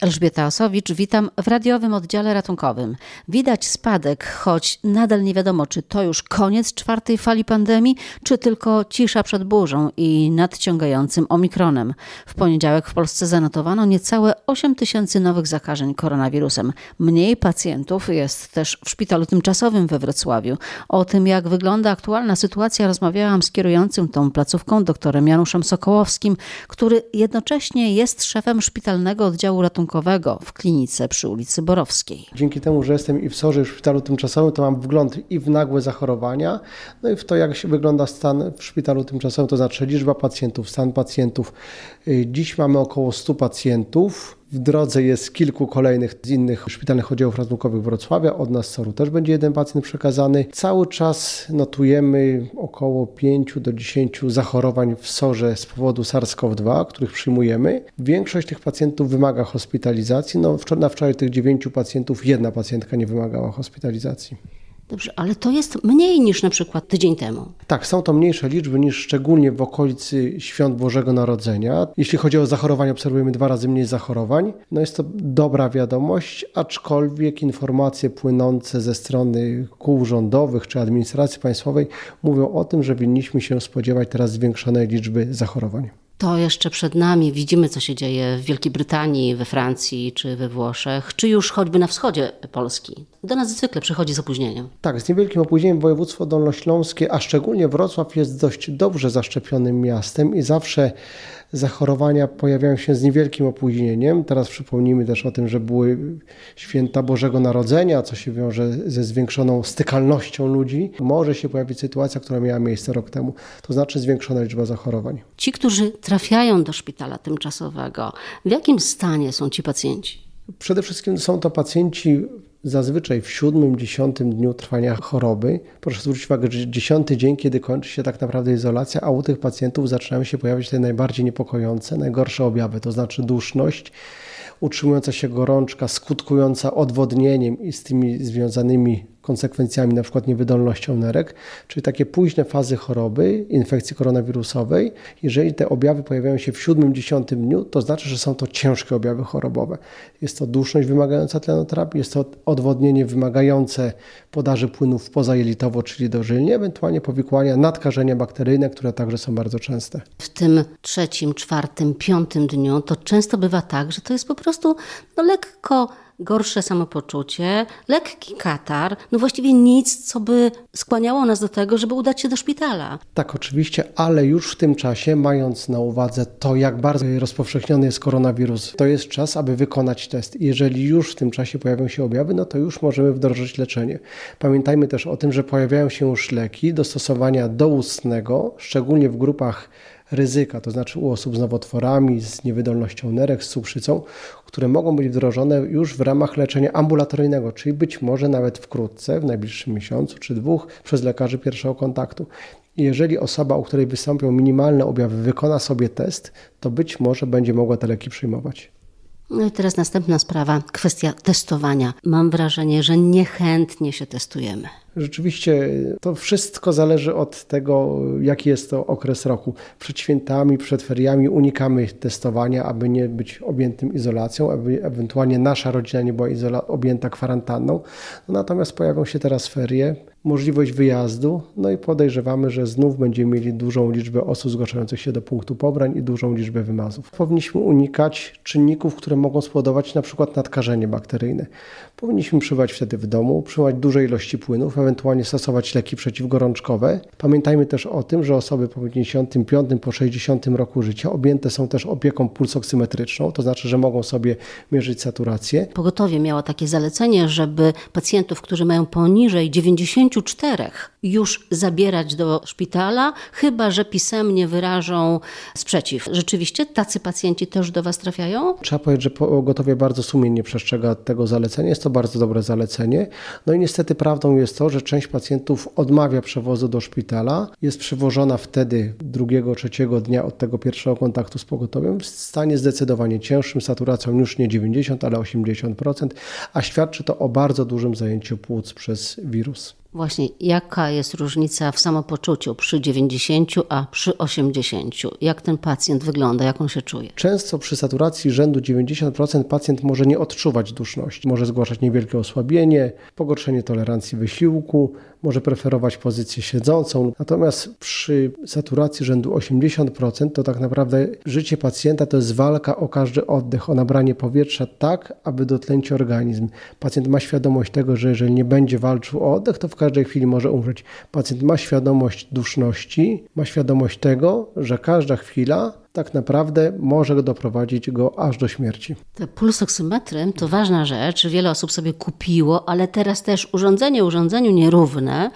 Elżbieta Osowicz, witam w radiowym oddziale ratunkowym. Widać spadek, choć nadal nie wiadomo, czy to już koniec czwartej fali pandemii, czy tylko cisza przed burzą i nadciągającym omikronem. W poniedziałek w Polsce zanotowano niecałe 8 tysięcy nowych zakażeń koronawirusem. Mniej pacjentów jest też w szpitalu tymczasowym we Wrocławiu. O tym, jak wygląda aktualna sytuacja, rozmawiałam z kierującym tą placówką doktorem Januszem Sokołowskim, który jednocześnie jest szefem szpitalnego oddziału ratunkowego ratunkowego w klinice przy ulicy Borowskiej. Dzięki temu, że jestem i w SOR, i w szpitalu tymczasowym, to mam wgląd i w nagłe zachorowania, no i w to, jak wygląda stan w szpitalu tymczasowym, to znaczy liczba pacjentów, stan pacjentów. Y, dziś mamy około 100 pacjentów. W drodze jest kilku kolejnych z innych szpitalnych oddziałów ratunkowych Wrocławia. Od nas Soru też będzie jeden pacjent przekazany. Cały czas notujemy około 5 do 10 zachorowań w SORze z powodu SARS-CoV-2, których przyjmujemy. Większość tych pacjentów wymaga hospitalizacji. No, na wczoraj tych 9 pacjentów jedna pacjentka nie wymagała hospitalizacji. Dobrze, ale to jest mniej niż na przykład tydzień temu. Tak, są to mniejsze liczby niż szczególnie w okolicy świąt Bożego Narodzenia. Jeśli chodzi o zachorowania, obserwujemy dwa razy mniej zachorowań. No jest to dobra wiadomość, aczkolwiek informacje płynące ze strony kół rządowych czy administracji państwowej mówią o tym, że winniśmy się spodziewać teraz zwiększonej liczby zachorowań. To jeszcze przed nami. Widzimy, co się dzieje w Wielkiej Brytanii, we Francji czy we Włoszech, czy już choćby na wschodzie Polski. Do nas zwykle przychodzi z opóźnieniem. Tak, z niewielkim opóźnieniem województwo dolnośląskie, a szczególnie Wrocław jest dość dobrze zaszczepionym miastem i zawsze zachorowania pojawiają się z niewielkim opóźnieniem. Teraz przypomnijmy też o tym, że były święta Bożego Narodzenia, co się wiąże ze zwiększoną stykalnością ludzi. Może się pojawić sytuacja, która miała miejsce rok temu, to znaczy zwiększona liczba zachorowań. Ci, którzy trafiają do szpitala tymczasowego, w jakim stanie są ci pacjenci? Przede wszystkim są to pacjenci zazwyczaj w siódmym, dziesiątym dniu trwania choroby. Proszę zwrócić uwagę, że dziesiąty dzień, kiedy kończy się tak naprawdę izolacja, a u tych pacjentów zaczynają się pojawiać te najbardziej niepokojące, najgorsze objawy, to znaczy duszność, utrzymująca się gorączka, skutkująca odwodnieniem i z tymi związanymi konsekwencjami, na przykład niewydolnością nerek, czyli takie późne fazy choroby, infekcji koronawirusowej. Jeżeli te objawy pojawiają się w 7-10 dniu, to znaczy, że są to ciężkie objawy chorobowe. Jest to duszność wymagająca tlenoterapii, jest to odwodnienie wymagające podaży płynów pozajelitowo, czyli dożylnie, ewentualnie powikłania nadkażenia bakteryjne, które także są bardzo częste. W tym trzecim, czwartym, piątym dniu to często bywa tak, że to jest po prostu no, lekko gorsze samopoczucie, lekki katar, no właściwie nic, co by skłaniało nas do tego, żeby udać się do szpitala. Tak, oczywiście, ale już w tym czasie, mając na uwadze to, jak bardzo rozpowszechniony jest koronawirus, to jest czas, aby wykonać test. Jeżeli już w tym czasie pojawią się objawy, no to już możemy wdrożyć leczenie. Pamiętajmy też o tym, że pojawiają się już leki do stosowania doustnego, szczególnie w grupach ryzyka, to znaczy u osób z nowotworami, z niewydolnością nerek, z cukrzycą, które mogą być wdrożone już w ramach leczenia ambulatoryjnego, czyli być może nawet wkrótce, w najbliższym miesiącu czy dwóch, przez lekarzy pierwszego kontaktu. jeżeli osoba, u której wystąpią minimalne objawy, wykona sobie test, to być może będzie mogła te leki przyjmować. No i teraz następna sprawa, kwestia testowania. Mam wrażenie, że niechętnie się testujemy. Rzeczywiście to wszystko zależy od tego, jaki jest to okres roku. Przed świętami, przed feriami unikamy testowania, aby nie być objętym izolacją, aby ewentualnie nasza rodzina nie była objęta kwarantanną. No, natomiast pojawią się teraz ferie, możliwość wyjazdu, no i podejrzewamy, że znów będziemy mieli dużą liczbę osób zgłaszających się do punktu pobrań i dużą liczbę wymazów. Powinniśmy unikać czynników, które mogą spowodować na przykład nadkażenie bakteryjne. Powinniśmy przybywać wtedy w domu, przyjmować duże ilości płynów, ewentualnie stosować leki przeciwgorączkowe. Pamiętajmy też o tym, że osoby po 55, po 60 roku życia objęte są też opieką pulsoksymetryczną, to znaczy, że mogą sobie mierzyć saturację. Pogotowie miało takie zalecenie, żeby pacjentów, którzy mają poniżej 94 już zabierać do szpitala, chyba że pisemnie wyrażą sprzeciw. Rzeczywiście tacy pacjenci też do Was trafiają? Trzeba powiedzieć, że pogotowie bardzo sumiennie przestrzega tego zalecenia. Jest to bardzo dobre zalecenie. No i niestety prawdą jest to, że część pacjentów odmawia przewozu do szpitala. Jest przewożona wtedy drugiego, trzeciego dnia od tego pierwszego kontaktu z pogotowiem w stanie zdecydowanie cięższym, saturacją już nie 90, ale 80%, a świadczy to o bardzo dużym zajęciu płuc przez wirus. Właśnie, jaka jest różnica w samopoczuciu przy 90, a przy 80? Jak ten pacjent wygląda, jak on się czuje? Często przy saturacji rzędu 90% pacjent może nie odczuwać duszności. Może zgłaszać niewielkie osłabienie, pogorszenie tolerancji wysiłku, może preferować pozycję siedzącą. Natomiast przy saturacji rzędu 80% to tak naprawdę życie pacjenta to jest walka o każdy oddech, o nabranie powietrza tak, aby dotlenić organizm. Pacjent ma świadomość tego, że jeżeli nie będzie walczył o oddech, to w każdej chwili może umrzeć. Pacjent ma świadomość duszności, ma świadomość tego, że każda chwila tak naprawdę może doprowadzić go aż do śmierci. Te pulsoksymetry to ważna rzecz. Wiele osób sobie kupiło, ale teraz też urządzenie urządzeniu nierówne.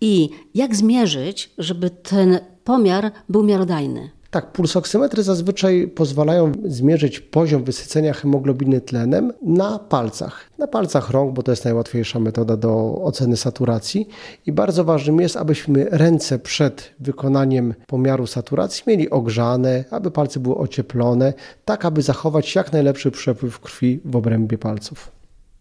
I jak zmierzyć, żeby ten pomiar był miarodajny? Tak, pulsoksymetry zazwyczaj pozwalają zmierzyć poziom wysycenia hemoglobiny tlenem na palcach. Na palcach rąk, bo to jest najłatwiejsza metoda do oceny saturacji. I bardzo ważnym jest, abyśmy ręce przed wykonaniem pomiaru saturacji mieli ogrzane, aby palce były ocieplone, tak aby zachować jak najlepszy przepływ krwi w obrębie palców.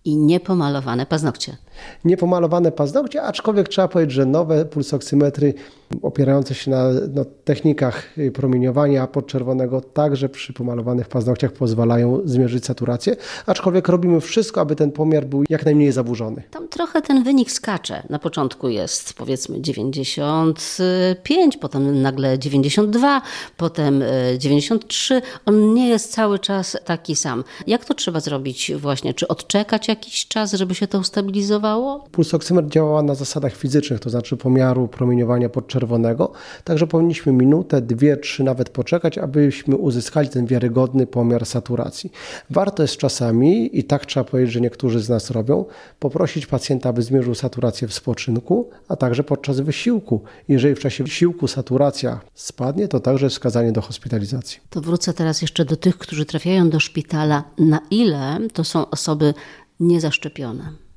I niepomalowane paznokcie niepomalowane paznokcie, aczkolwiek trzeba powiedzieć, że nowe pulsoksymetry opierające się na no, technikach promieniowania podczerwonego także przy pomalowanych paznokciach pozwalają zmierzyć saturację, aczkolwiek robimy wszystko, aby ten pomiar był jak najmniej zaburzony. Tam trochę ten wynik skacze. Na początku jest powiedzmy 95, potem nagle 92, potem 93. On nie jest cały czas taki sam. Jak to trzeba zrobić właśnie? Czy odczekać jakiś czas, żeby się to ustabilizowało? Działało? Pulsoksymetr działała na zasadach fizycznych, to znaczy pomiaru promieniowania podczerwonego, także powinniśmy minutę, dwie, trzy nawet poczekać, abyśmy uzyskali ten wiarygodny pomiar saturacji. Warto jest czasami, i tak trzeba powiedzieć, że niektórzy z nas robią, poprosić pacjenta, aby zmierzył saturację w spoczynku, a także podczas wysiłku. Jeżeli w czasie wysiłku saturacja spadnie, to także wskazanie do hospitalizacji. To wrócę teraz jeszcze do tych, którzy trafiają do szpitala. Na ile to są osoby niezaszczepione?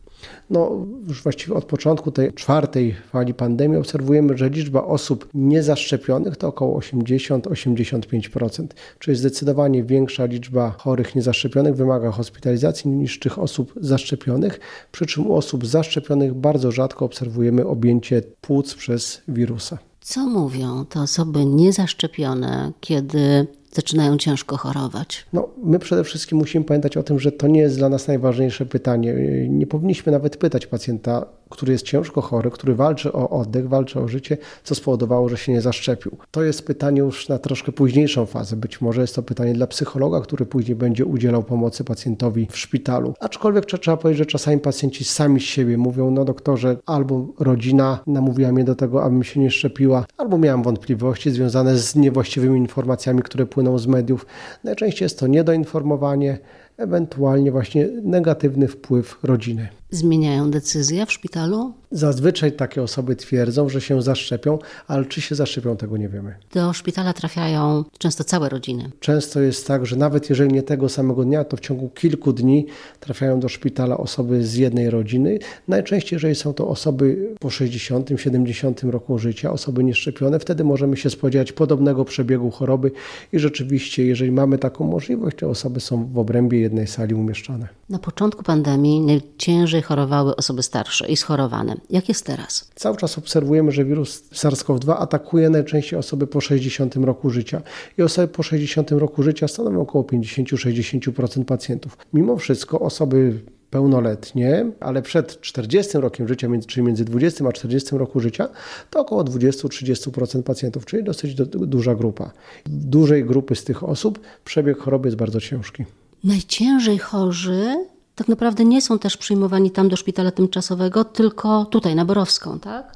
No, już właściwie od początku tej czwartej fali pandemii obserwujemy, że liczba osób niezaszczepionych to około 80-85%, czyli zdecydowanie większa liczba chorych niezaszczepionych wymaga hospitalizacji niż tych osób zaszczepionych, przy czym u osób zaszczepionych bardzo rzadko obserwujemy objęcie płuc przez wirusa. Co mówią te osoby niezaszczepione, kiedy zaczynają ciężko chorować? No, my przede wszystkim musimy pamiętać o tym, że to nie jest dla nas najważniejsze pytanie. Nie powinniśmy nawet pytać pacjenta, który jest ciężko chory, który walczy o oddech, walczy o życie, co spowodowało, że się nie zaszczepił. To jest pytanie już na troszkę późniejszą fazę. Być może jest to pytanie dla psychologa, który później będzie udzielał pomocy pacjentowi w szpitalu. Aczkolwiek trzeba powiedzieć, że czasami pacjenci sami z siebie mówią, no doktorze, albo rodzina namówiła mnie do tego, abym się nie szczepiła, albo miałam wątpliwości związane z niewłaściwymi informacjami, które płyną z mediów. Najczęściej jest to niedoinformowanie, ewentualnie właśnie negatywny wpływ rodziny. Zmieniają decyzję w szpitalu? Zazwyczaj takie osoby twierdzą, że się zaszczepią, ale czy się zaszczepią, tego nie wiemy. Do szpitala trafiają często całe rodziny. Często jest tak, że nawet jeżeli nie tego samego dnia, to w ciągu kilku dni trafiają do szpitala osoby z jednej rodziny. Najczęściej, jeżeli są to osoby po 60, 70 roku życia, osoby nieszczepione, wtedy możemy się spodziewać podobnego przebiegu choroby i rzeczywiście, jeżeli mamy taką możliwość, te osoby są w obrębie jednej sali umieszczone. Na początku pandemii najciężej chorowały osoby starsze i schorowane. Jak jest teraz? Cały czas obserwujemy, że wirus SARS-CoV-2 atakuje najczęściej osoby po 60 roku życia. I osoby po 60 roku życia stanowią około 50-60% pacjentów. Mimo wszystko osoby pełnoletnie, ale przed 40 rokiem życia, czyli między 20 a 40 roku życia, to około 20-30% pacjentów, czyli dosyć duża grupa. W dużej grupy z tych osób przebieg choroby jest bardzo ciężki. Najciężej chorzy tak naprawdę nie są też przyjmowani tam do szpitala tymczasowego, tylko tutaj na Borowską, tak?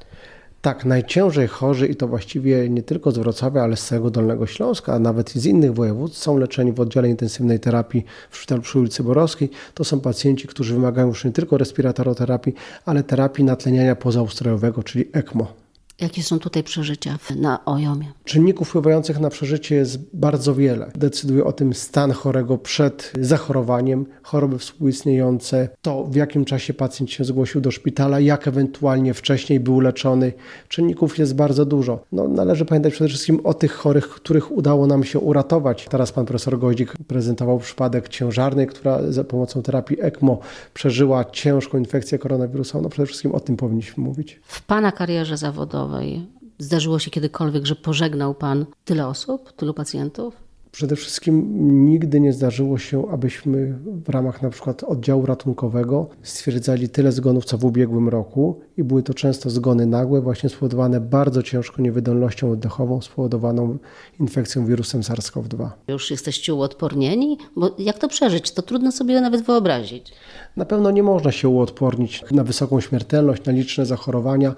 Tak, najciężej chorzy i to właściwie nie tylko z Wrocławia, ale z całego Dolnego Śląska, a nawet z innych województw są leczeni w oddziale intensywnej terapii w szpitalu przy ulicy Borowskiej. To są pacjenci, którzy wymagają już nie tylko respiratoroterapii, ale terapii natleniania pozaustrojowego, czyli ECMO. Jakie są tutaj przeżycia na Ojomie? Czynników wpływających na przeżycie jest bardzo wiele. Decyduje o tym stan chorego przed zachorowaniem, choroby współistniejące, to w jakim czasie pacjent się zgłosił do szpitala, jak ewentualnie wcześniej był leczony. Czynników jest bardzo dużo. No, należy pamiętać przede wszystkim o tych chorych, których udało nam się uratować. Teraz pan profesor Goździk prezentował przypadek ciężarnej, która za pomocą terapii ECMO przeżyła ciężką infekcję koronawirusową. No przede wszystkim o tym powinniśmy mówić. W Pana karierze zawodowej zdarzyło się kiedykolwiek, że pożegnał Pan tyle osób, tylu pacjentów? Przede wszystkim nigdy nie zdarzyło się, abyśmy w ramach na przykład oddziału ratunkowego stwierdzali tyle zgonów co w ubiegłym roku i były to często zgony nagłe, właśnie spowodowane bardzo ciężką niewydolnością oddechową spowodowaną infekcją wirusem SARS-CoV-2. Już jesteście uodpornieni? Bo jak to przeżyć? To trudno sobie nawet wyobrazić. Na pewno nie można się uodpornić na wysoką śmiertelność, na liczne zachorowania.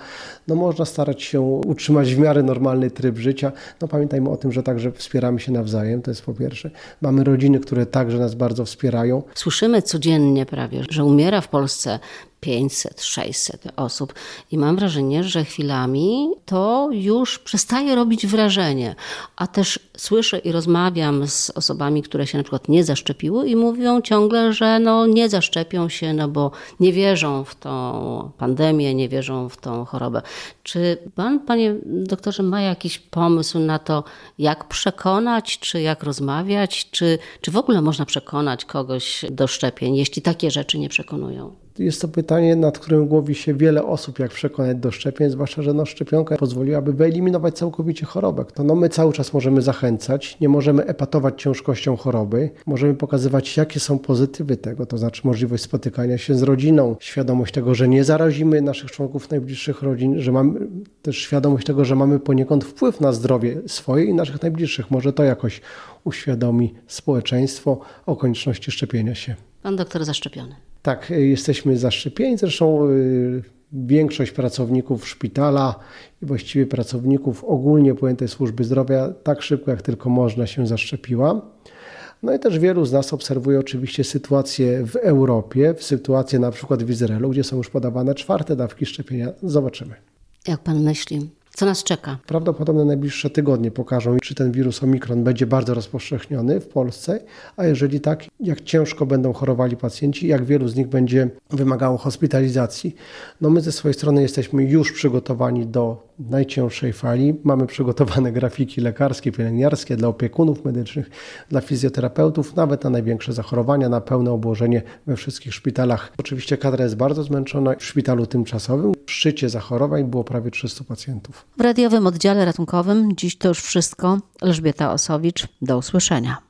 No można starać się utrzymać w miarę normalny tryb życia. No pamiętajmy o tym, że także wspieramy się nawzajem, to jest po pierwsze. Mamy rodziny, które także nas bardzo wspierają. Słyszymy codziennie prawie, że umiera w Polsce 500, 600 osób i mam wrażenie, że chwilami to już przestaje robić wrażenie. A też słyszę i rozmawiam z osobami, które się na przykład nie zaszczepiły i mówią ciągle, że no nie zaszczepią się, no bo nie wierzą w tą pandemię, nie wierzą w tą chorobę. Czy pan, panie doktorze, ma jakiś pomysł na to, jak przekonać, czy jak rozmawiać, czy, czy w ogóle można przekonać kogoś do szczepień, jeśli takie rzeczy nie przekonują? Jest to pytanie, nad którym głowi się wiele osób, jak przekonać do szczepień, zwłaszcza, że no, szczepionka pozwoliłaby wyeliminować całkowicie chorobę. To no, my cały czas możemy zachęcać, nie możemy epatować ciężkością choroby, możemy pokazywać, jakie są pozytywy tego, to znaczy możliwość spotykania się z rodziną, świadomość tego, że nie zarazimy naszych członków najbliższych rodzin, że mamy też świadomość tego, że mamy poniekąd wpływ na zdrowie swoje i naszych najbliższych. Może to jakoś uświadomi społeczeństwo o konieczności szczepienia się. Pan doktor zaszczepiony. Tak, y, jesteśmy zaszczepieni. Zresztą y, większość pracowników szpitala i właściwie pracowników ogólnie pojętej służby zdrowia tak szybko jak tylko można się zaszczepiła. No i też wielu z nas obserwuje oczywiście sytuację w Europie, sytuację na przykład w Izraelu, gdzie są już podawane czwarte dawki szczepienia. Zobaczymy. Jak pan myśli, co nas czeka? Prawdopodobnie najbliższe tygodnie pokażą, czy ten wirus Omikron będzie bardzo rozpowszechniony w Polsce, a jeżeli tak, jak ciężko będą chorowali pacjenci, jak wielu z nich będzie wymagało hospitalizacji. No my ze swojej strony jesteśmy już przygotowani do najcięższej fali. Mamy przygotowane grafiki lekarskie, pielęgniarskie dla opiekunów medycznych, dla fizjoterapeutów, nawet na największe zachorowania, na pełne obłożenie we wszystkich szpitalach. Oczywiście kadra jest bardzo zmęczona. W szpitalu tymczasowym w szczycie zachorowań było prawie 300 pacjentów. W radiowym oddziale ratunkowym dziś to już wszystko. Elżbieta Osowicz, do usłyszenia.